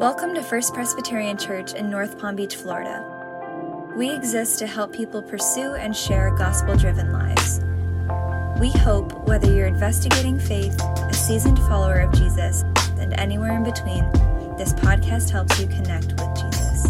Welcome to First Presbyterian Church in North Palm Beach, Florida. We exist to help people pursue and share gospel driven lives. We hope whether you're investigating faith, a seasoned follower of Jesus, and anywhere in between, this podcast helps you connect with Jesus.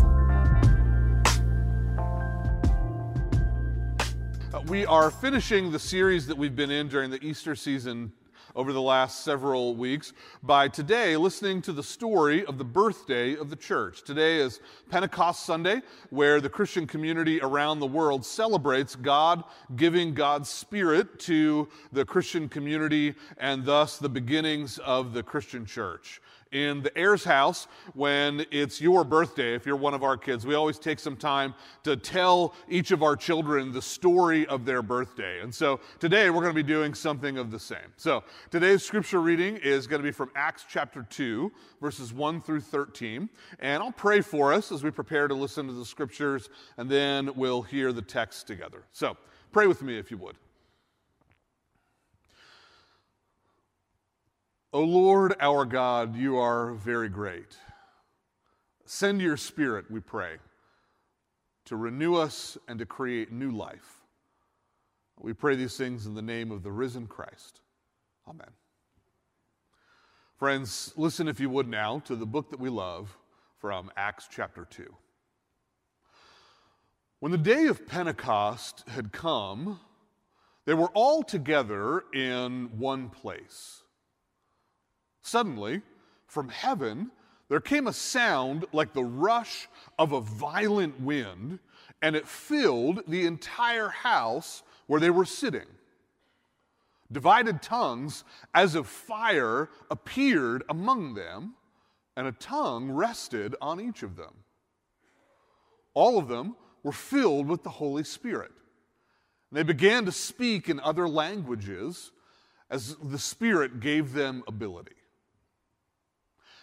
Uh, We are finishing the series that we've been in during the Easter season over the last several weeks by today listening to the story of the birthday of the church. Today is Pentecost Sunday, where the Christian community around the world celebrates God giving God's Spirit to the Christian community and thus the beginnings of the Christian church in the heir's house when it's your birthday, if you're one of our kids. We always take some time to tell each of our children the story of their birthday. And so today we're going to be doing something of the same. So today's scripture reading is going to be from Acts chapter 2, verses 1 through 13. And I'll pray for us as we prepare to listen to the scriptures, and then we'll hear the text together. So pray with me if you would. O Lord our God, you are very great. Send your Spirit, we pray, to renew us and to create new life. We pray these things in the name of the risen Christ. Amen. Friends, listen if you would now to the book that we love from Acts chapter 2. When the day of Pentecost had come, they were all together in one place. Suddenly, from heaven, there came a sound like the rush of a violent wind, and it filled the entire house where they were sitting. Divided tongues as of fire appeared among them, and a tongue rested on each of them. All of them were filled with the Holy Spirit. And they began to speak in other languages as the Spirit gave them ability.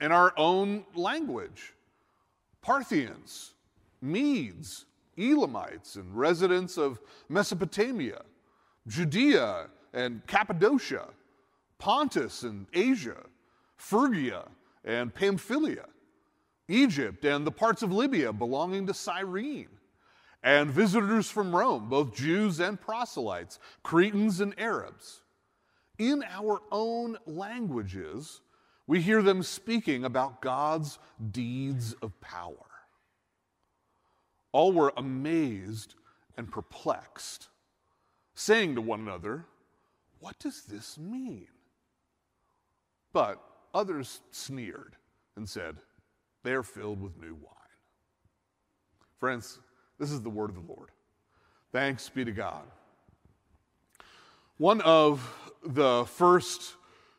in our own language? Parthians, Medes, Elamites, and residents of Mesopotamia, Judea and Cappadocia, Pontus and Asia, Phrygia and Pamphylia, Egypt and the parts of Libya belonging to Cyrene, and visitors from Rome, both Jews and proselytes, Cretans and Arabs. In our own languages, we hear them speaking about God's deeds of power. All were amazed and perplexed, saying to one another, What does this mean? But others sneered and said, They are filled with new wine. Friends, this is the word of the Lord. Thanks be to God. One of the first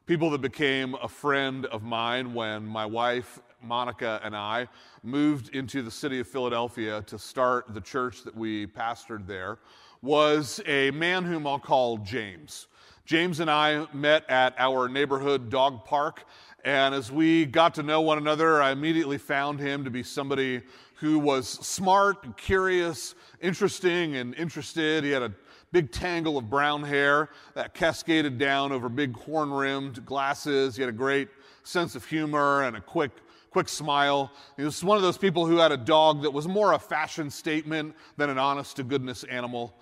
people that became a friend of mine when my wife, Monica, and I moved into the city of Philadelphia to start the church that we pastored there was a man whom I'll call James. James and I met at our neighborhood dog park, and as we got to know one another, I immediately found him to be somebody who was smart, curious, interesting, and interested. He had a big tangle of brown hair that cascaded down over big horn rimmed glasses. He had a great sense of humor and a quick, quick smile. He was one of those people who had a dog that was more a fashion statement than an honest to goodness animal.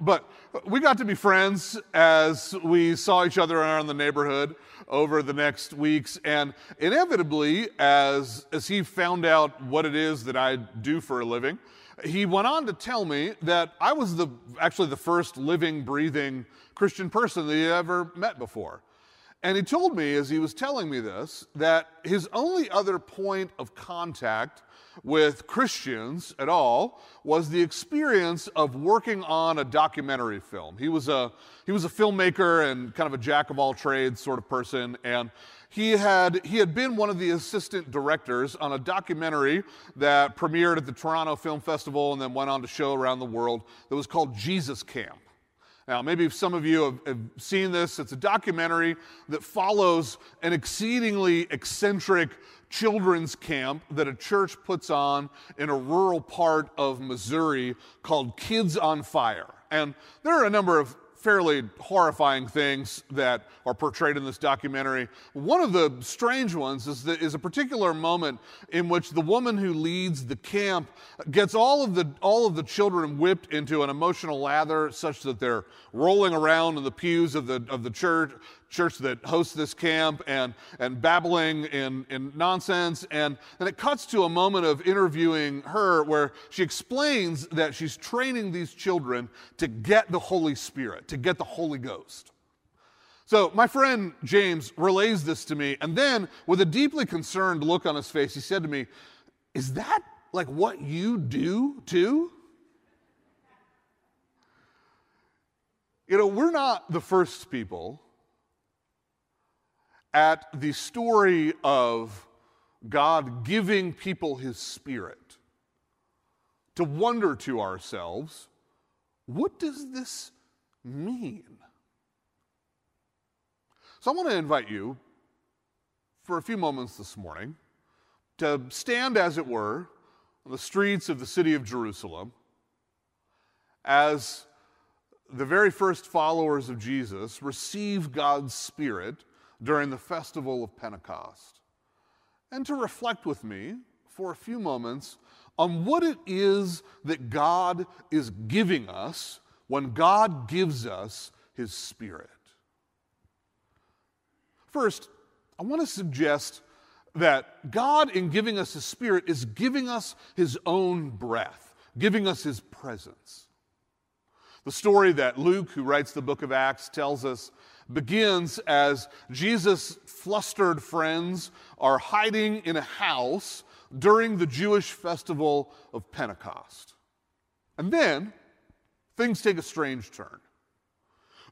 But we got to be friends as we saw each other around the neighborhood over the next weeks. And inevitably, as, as he found out what it is that I do for a living, he went on to tell me that I was the, actually the first living, breathing Christian person that he ever met before. And he told me as he was telling me this that his only other point of contact with Christians at all was the experience of working on a documentary film. He was a, he was a filmmaker and kind of a jack of all trades sort of person. And he had, he had been one of the assistant directors on a documentary that premiered at the Toronto Film Festival and then went on to show around the world that was called Jesus Camp. Now, maybe some of you have, have, seen this. It's a documentary that follows an exceedingly eccentric children's camp that a church puts on in a rural part of Missouri called Kids on Fire. And there are a number of fairly horrifying things that are portrayed in this documentary. One of the strange ones is, that, is a particular moment in which the woman who leads the camp gets all of the, all of the children whipped into an emotional lather such that they're rolling around in the pews of the, of the church, church that hosts this camp and, and babbling in, in nonsense. And then it cuts to a moment of interviewing her where she explains that she's training these children to get the Holy Spirit, to get the Holy Ghost. So my friend James relays this to me, and then with a deeply concerned look on his face, he said to me, Is that like what you do too? You know, we're not the first people at the story of God giving people his spirit to wonder to ourselves what does this mean? So I want to invite you for a few moments this morning to stand, as it were, on the streets of the city of Jerusalem as the very first followers of Jesus receive God's Spirit during the festival of Pentecost, and to reflect with me for a few moments on what it is that God is giving us when God gives us His Spirit. First, I want to suggest that God, in giving us His Spirit, is giving us His own breath, giving us His presence. The story that Luke, who writes the book of Acts, tells us begins as Jesus' flustered friends are hiding in a house during the Jewish festival of Pentecost. And then things take a strange turn.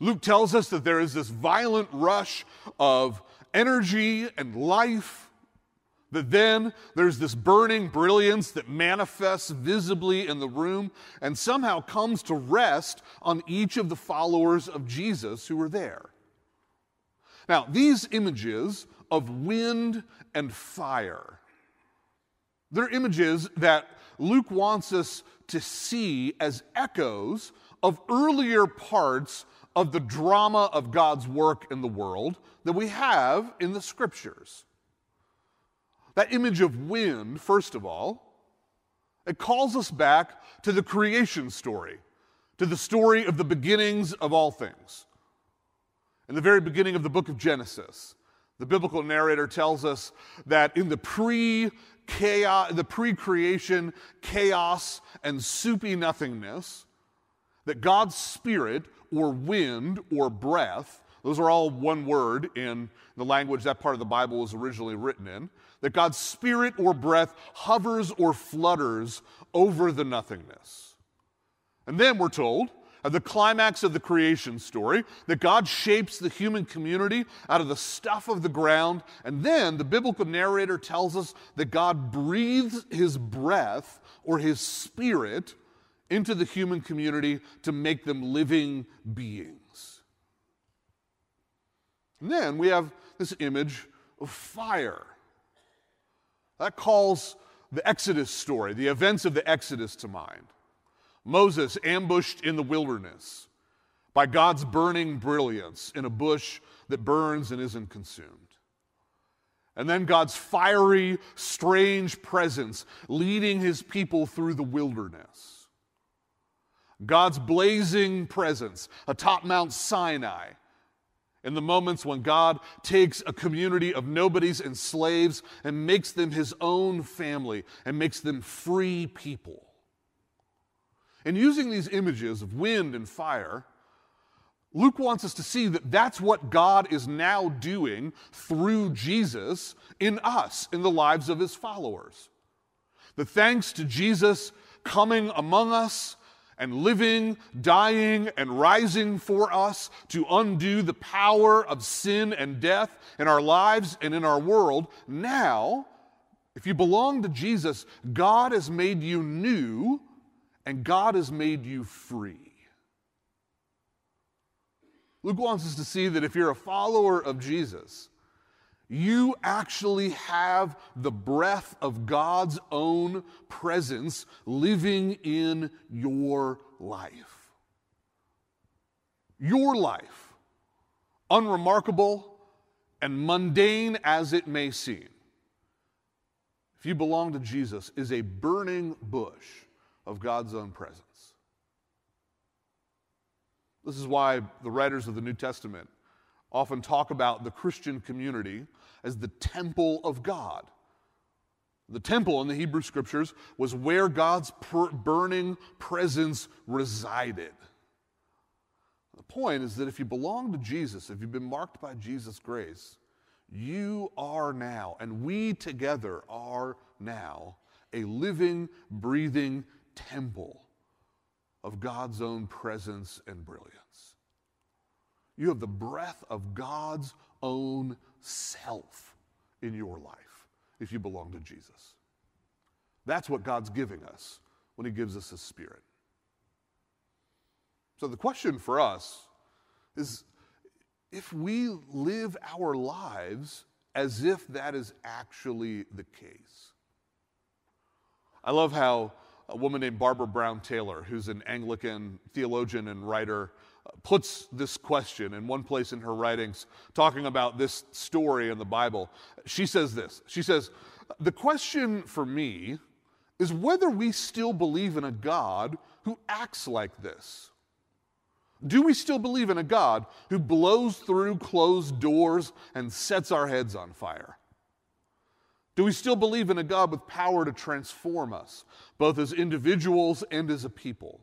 Luke tells us that there is this violent rush of energy and life. That then there's this burning brilliance that manifests visibly in the room and somehow comes to rest on each of the followers of Jesus who are there. Now, these images of wind and fire, they're images that Luke wants us to see as echoes of earlier parts of the drama of God's work in the world that we have in the scriptures. That image of wind, first of all, it calls us back to the creation story, to the story of the beginnings of all things. In the very beginning of the book of Genesis, the biblical narrator tells us that in the pre chaos, the pre-creation chaos and soupy nothingness, that God's spirit or wind or breath, those are all one word in the language that part of the Bible was originally written in, that God's spirit or breath hovers or flutters over the nothingness. And then we're told the climax of the creation story, that God shapes the human community out of the stuff of the ground. And then the biblical narrator tells us that God breathes his breath or his spirit into the human community to make them living beings. And then we have this image of fire. That calls the Exodus story, the events of the Exodus to mind. Moses ambushed in the wilderness by God's burning brilliance in a bush that burns and isn't consumed. And then God's fiery, strange presence leading his people through the wilderness. God's blazing presence atop Mount Sinai in the moments when God takes a community of nobodies and slaves and makes them his own family and makes them free people. And using these images of wind and fire, Luke wants us to see that that's what God is now doing through Jesus in us, in the lives of his followers. That thanks to Jesus coming among us and living, dying, and rising for us to undo the power of sin and death in our lives and in our world, now, if you belong to Jesus, God has made you new and God has made you free. Luke wants us to see that if you're a follower of Jesus, you actually have the breath of God's own presence living in your life. Your life, unremarkable and mundane as it may seem, if you belong to Jesus, is a burning bush of God's own presence. This is why the writers of the New Testament often talk about the Christian community as the temple of God. The temple in the Hebrew scriptures was where God's per- burning presence resided. The point is that if you belong to Jesus, if you've been marked by Jesus' grace, you are now, and we together are now, a living, breathing temple of God's own presence and brilliance. You have the breath of God's own self in your life if you belong to Jesus. That's what God's giving us when He gives us His Spirit. So the question for us is if we live our lives as if that is actually the case. I love how a woman named Barbara Brown Taylor, who's an Anglican theologian and writer, puts this question in one place in her writings, talking about this story in the Bible. She says this She says, The question for me is whether we still believe in a God who acts like this. Do we still believe in a God who blows through closed doors and sets our heads on fire? Do we still believe in a God with power to transform us, both as individuals and as a people?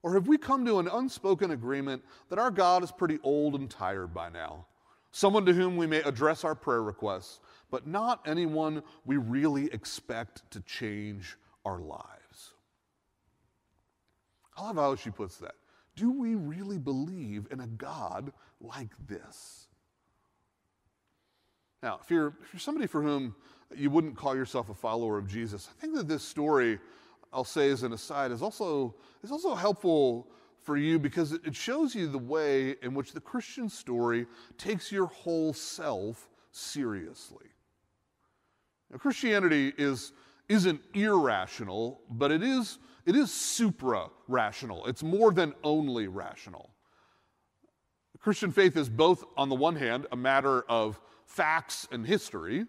Or have we come to an unspoken agreement that our God is pretty old and tired by now? Someone to whom we may address our prayer requests, but not anyone we really expect to change our lives. I love how she puts that. Do we really believe in a God like this? Now, if you're, if you're somebody for whom you wouldn't call yourself a follower of Jesus, I think that this story I'll say as an aside, is also, is also helpful for you because it shows you the way in which the Christian story takes your whole self seriously. Now, Christianity is, isn't irrational, but it is, it is supra rational. It's more than only rational. The Christian faith is both, on the one hand, a matter of facts and history,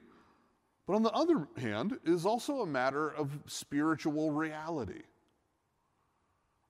but on the other hand, is also a matter of spiritual reality.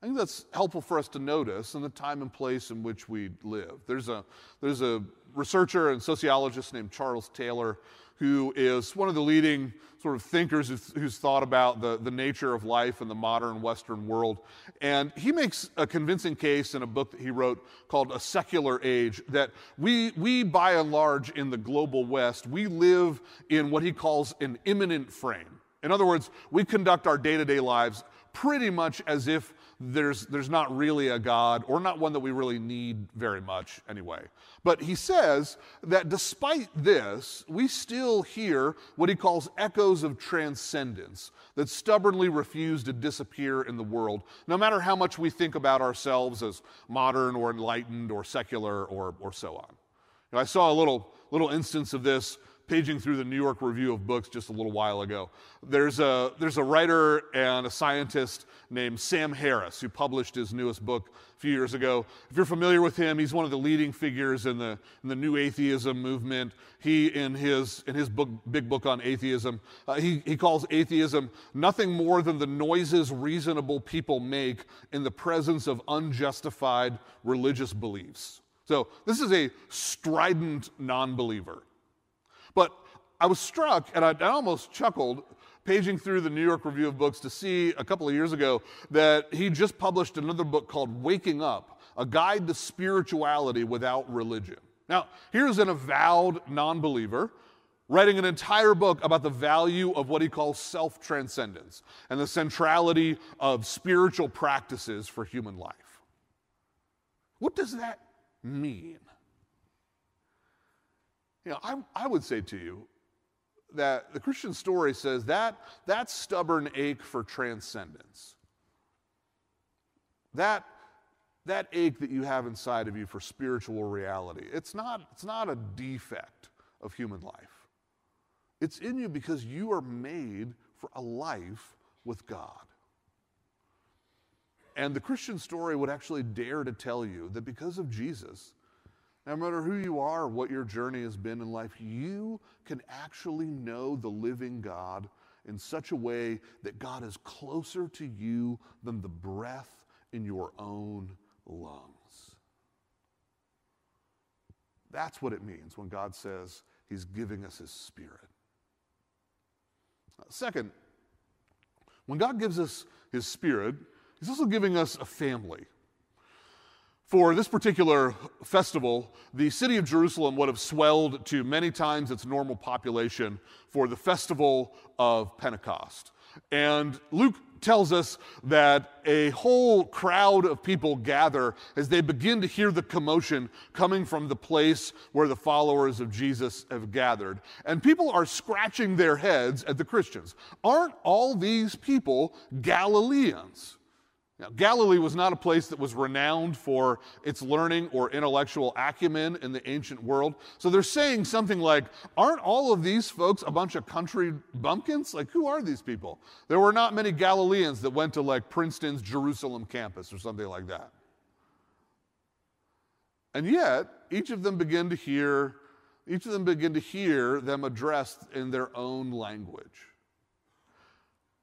I think that's helpful for us to notice in the time and place in which we live. There's a, there's a researcher and sociologist named Charles Taylor who is one of the leading sort of thinkers who's, thought about the, the nature of life in the modern Western world. And he makes a convincing case in a book that he wrote called A Secular Age that we, we by and large, in the global West, we live in what he calls an immanent frame. In other words, we conduct our day to day lives pretty much as if there's, there's not really a God, or not one that we really need very much anyway. But he says that despite this, we still hear what he calls echoes of transcendence that stubbornly refuse to disappear in the world, no matter how much we think about ourselves as modern or enlightened or secular or, or so on. You know, I saw a little, little instance of this paging through the New York Review of Books just a little while ago. There's a, there's a writer and a scientist named Sam Harris who published his newest book a few years ago. If you're familiar with him, he's one of the leading figures in the, in the new atheism movement. He, in his, in his book, big book on atheism, uh, he, he calls atheism nothing more than the noises reasonable people make in the presence of unjustified religious beliefs. So, this is a strident non believer. But I was struck and I, I almost chuckled paging through the New York Review of Books to see a couple of years ago that he just published another book called Waking Up a guide to spirituality without religion. Now, here's an avowed non believer writing an entire book about the value of what he calls self transcendence and the centrality of spiritual practices for human life. What does that mean? You know, I, I would say to you that the Christian story says that that stubborn ache for transcendence, that, that ache that you have inside of you for spiritual reality, it's not, it's not a defect of human life. It's in you because you are made for a life with God. And the Christian story would actually dare to tell you that because of Jesus, no matter who you are, what your journey has been in life, you can actually know the living God in such a way that God is closer to you than the breath in your own lungs. That's what it means when God says He's giving us His Spirit. Second, when God gives us His Spirit, He's also giving us a family. For this particular festival, the city of Jerusalem would have swelled to many times its normal population for the festival of Pentecost. And Luke tells us that a whole crowd of people gather as they begin to hear the commotion coming from the place where the followers of Jesus have gathered. And people are scratching their heads at the Christians. Aren't all these people Galileans? Now, Galilee was not a place that was renowned for its learning or intellectual acumen in the ancient world. So they're saying something like, Aren't all of these folks a bunch of country bumpkins? Like, who are these people? There were not many Galileans that went to like Princeton's Jerusalem campus or something like that. And yet, each of them begin to hear, each of them begin to hear them addressed in their own language.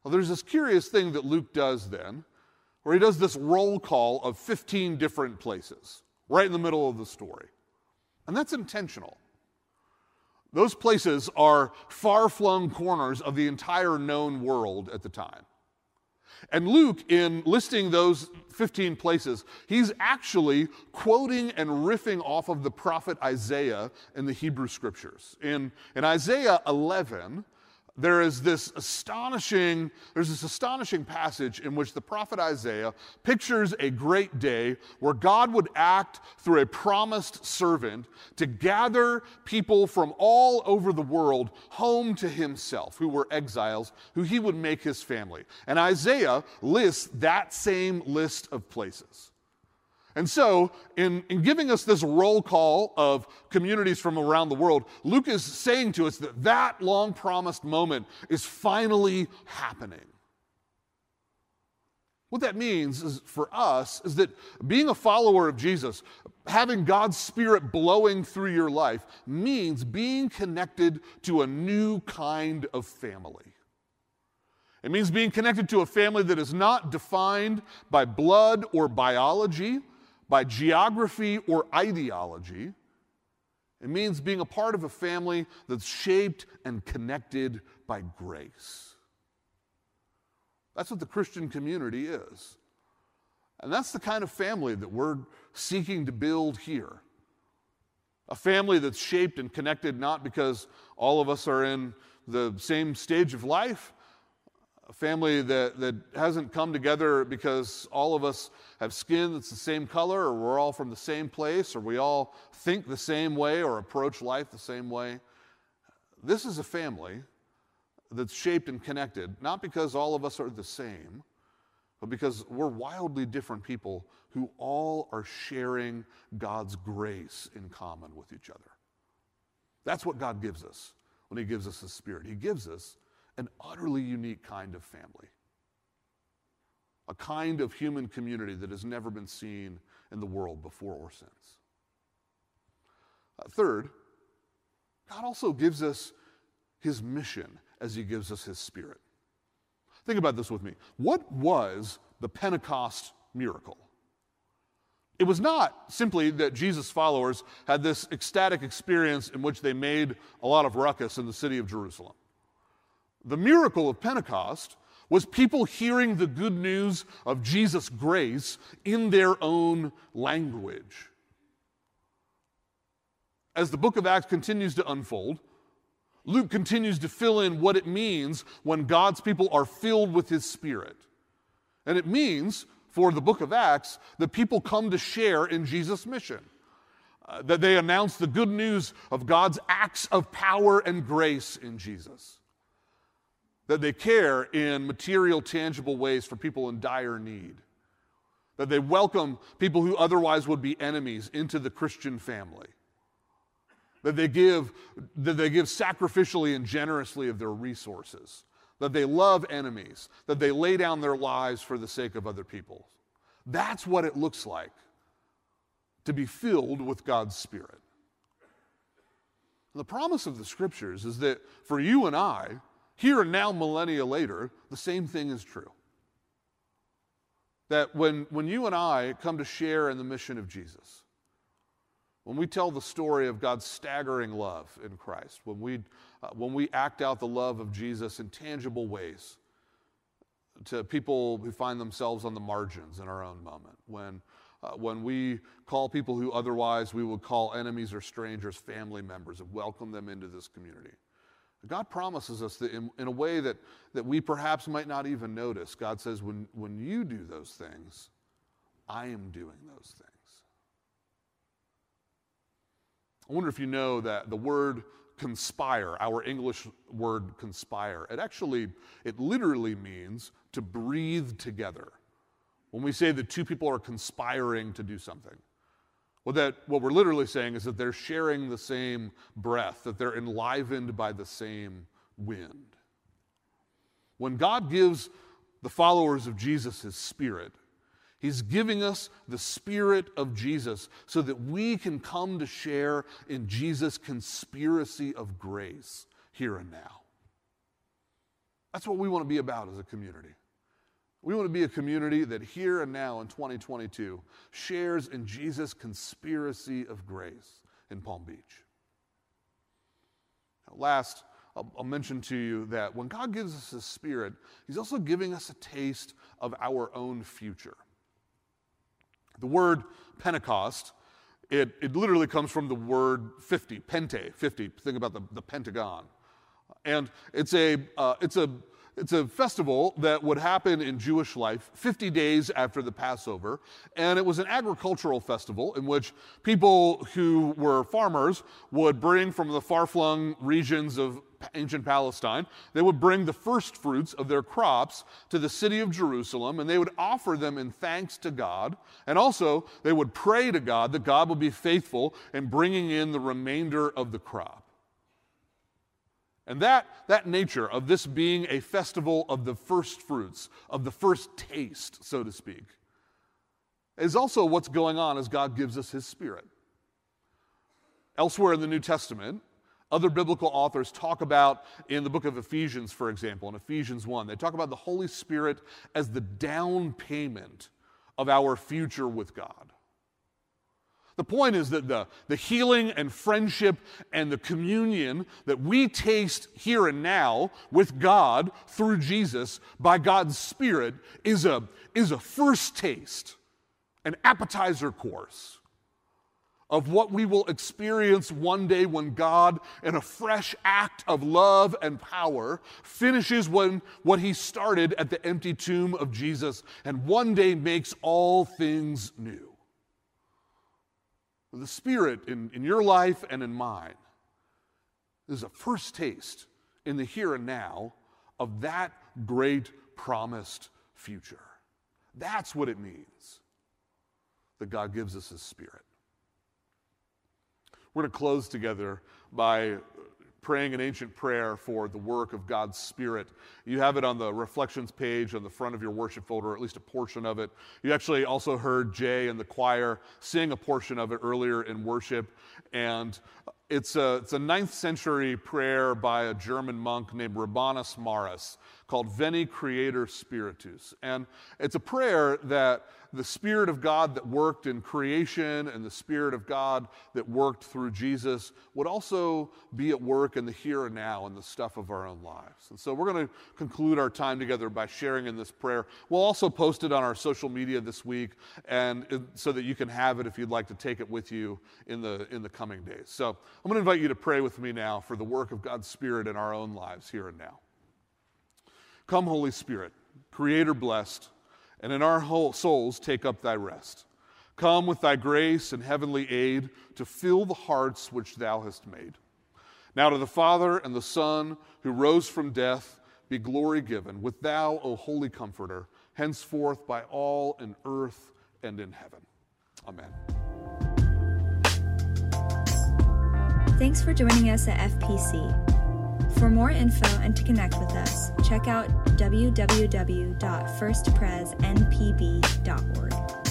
Well, there's this curious thing that Luke does then where he does this roll call of 15 different places right in the middle of the story. And that's intentional. Those places are far flung corners of the entire known world at the time. And Luke, in listing those 15 places, he's actually quoting and riffing off of the prophet Isaiah in the Hebrew scriptures. In, in Isaiah 11, there is this astonishing there's this astonishing passage in which the prophet isaiah pictures a great day where god would act through a promised servant to gather people from all over the world home to himself who were exiles who he would make his family. And isaiah lists that same list of places and so, in, in giving us this roll call of communities from around the world, Luke is saying to us that that long promised moment is finally happening. What that means is for us is that being a follower of Jesus, having God's Spirit blowing through your life, means being connected to a new kind of family. It means being connected to a family that is not defined by blood or biology by geography or ideology. It means being a part of a family that's shaped and connected by grace. That's what the Christian community is. And that's the kind of family that we're seeking to build here. A family that's shaped and connected not because all of us are in the same stage of life, a family that, that hasn't come together because all of us have skin that's the same color, or we're all from the same place, or we all think the same way, or approach life the same way. This is a family that's shaped and connected, not because all of us are the same, but because we're wildly different people who all are sharing God's grace in common with each other. That's what God gives us when He gives us His Spirit. He gives us an utterly unique kind of family, a kind of human community that has never been seen in the world before or since. Uh, third, God also gives us his mission as he gives us his spirit. Think about this with me. What was the Pentecost miracle? It was not simply that Jesus' followers had this ecstatic experience in which they made a lot of ruckus in the city of Jerusalem. The miracle of Pentecost was people hearing the good news of Jesus' grace in their own language. As the book of Acts continues to unfold, Luke continues to fill in what it means when God's people are filled with his spirit. And it means, for the book of Acts, that people come to share in Jesus' mission. Uh, that they announce the good news of God's acts of power and grace in Jesus. That they care in material, tangible ways for people in dire need. That they welcome people who otherwise would be enemies into the Christian family that they give, that they give sacrificially and generously of their resources, that they love enemies, that they lay down their lives for the sake of other people. That's what it looks like to be filled with God's Spirit. The promise of the scriptures is that for you and I, here and now, millennia later, the same thing is true. That when, when you and I come to share in the mission of Jesus, when we tell the story of God's staggering love in Christ, when we, uh, when we act out the love of Jesus in tangible ways to people who find themselves on the margins in our own moment, when, uh, when we call people who otherwise we would call enemies or strangers family members and welcome them into this community. God promises us that in, in a way that, that we perhaps might not even notice, God says, when, when you do those things, I am doing those things. I wonder if you know that the word conspire, our English word conspire, it actually, it literally means to breathe together. When we say that two people are conspiring to do something, what, that, what we're literally saying is that they're sharing the same breath, that they're enlivened by the same wind. When God gives the followers of Jesus his spirit, He's giving us the Spirit of Jesus so that we can come to share in Jesus' conspiracy of grace here and now. That's what we want to be about as a community. We want to be a community that here and now in 2022 shares in Jesus' conspiracy of grace in Palm Beach. Last, I'll, I'll, mention to you that when God gives us His Spirit, He's also giving us a taste of our own future. The word Pentecost, it, it literally comes from the word 50, pente, 50. Think about the, the Pentagon. And it's a, uh, it's, a, it's a festival that would happen in Jewish life 50 days after the Passover. And it was an agricultural festival in which people who were farmers would bring from the far flung regions of ancient Palestine, they would bring the first fruits of their crops to the city of Jerusalem and they would offer them in thanks to God. And also, they would pray to God that God would be faithful in bringing in the remainder of the crop. And that, that nature of this being a festival of the first fruits, of the first taste, so to speak, is also what's going on as God gives us His Spirit. Elsewhere in the New Testament, other biblical authors talk about, in the book of Ephesians, for example, in Ephesians 1, they talk about the Holy Spirit as the down payment of our future with God. The point is that the, the healing and friendship and the communion that we taste here and now with God through Jesus by God's Spirit is a, is a first taste, an appetizer course of what we will experience one day when God, in a fresh act of love and power, finishes when, what he started at the empty tomb of Jesus and one day makes all things new. The Spirit in, in your life and in mine This is a first taste in the here and now of that great promised future. That's what it means that God gives us His Spirit. We're going to close together by praying an ancient prayer for the work of God's Spirit. You have it on the reflections page on the front of your worship folder, or at least a portion of it. You actually also heard Jay and the choir sing a portion of it earlier in worship. And it's a, it's a ninth century prayer by a German monk named Rabanus Maurus called Veni Creator Spiritus. And it's a prayer that the Spirit of God that worked in creation and the Spirit of God that worked through Jesus would also be at work in the here and now and the stuff of our own lives. And so we're going to conclude our time together by sharing in this prayer. We'll also post it on our social media this week and so that you can have it if you'd like to take it with you in the in the coming days. So I'm going to invite you to pray with me now for the work of God's Spirit in our own lives here and now. Come, Holy Spirit, Creator blessed and in our whole souls take up thy rest. Come with thy grace and heavenly aid to fill the hearts which thou hast made. Now to the Father and the Son, who rose from death, be glory given, with thou, O holy Comforter, henceforth by all in earth and in heaven. Amen. Thanks for joining us at FPC. For more info and to connect with us, check out www.firstpresnpb.org.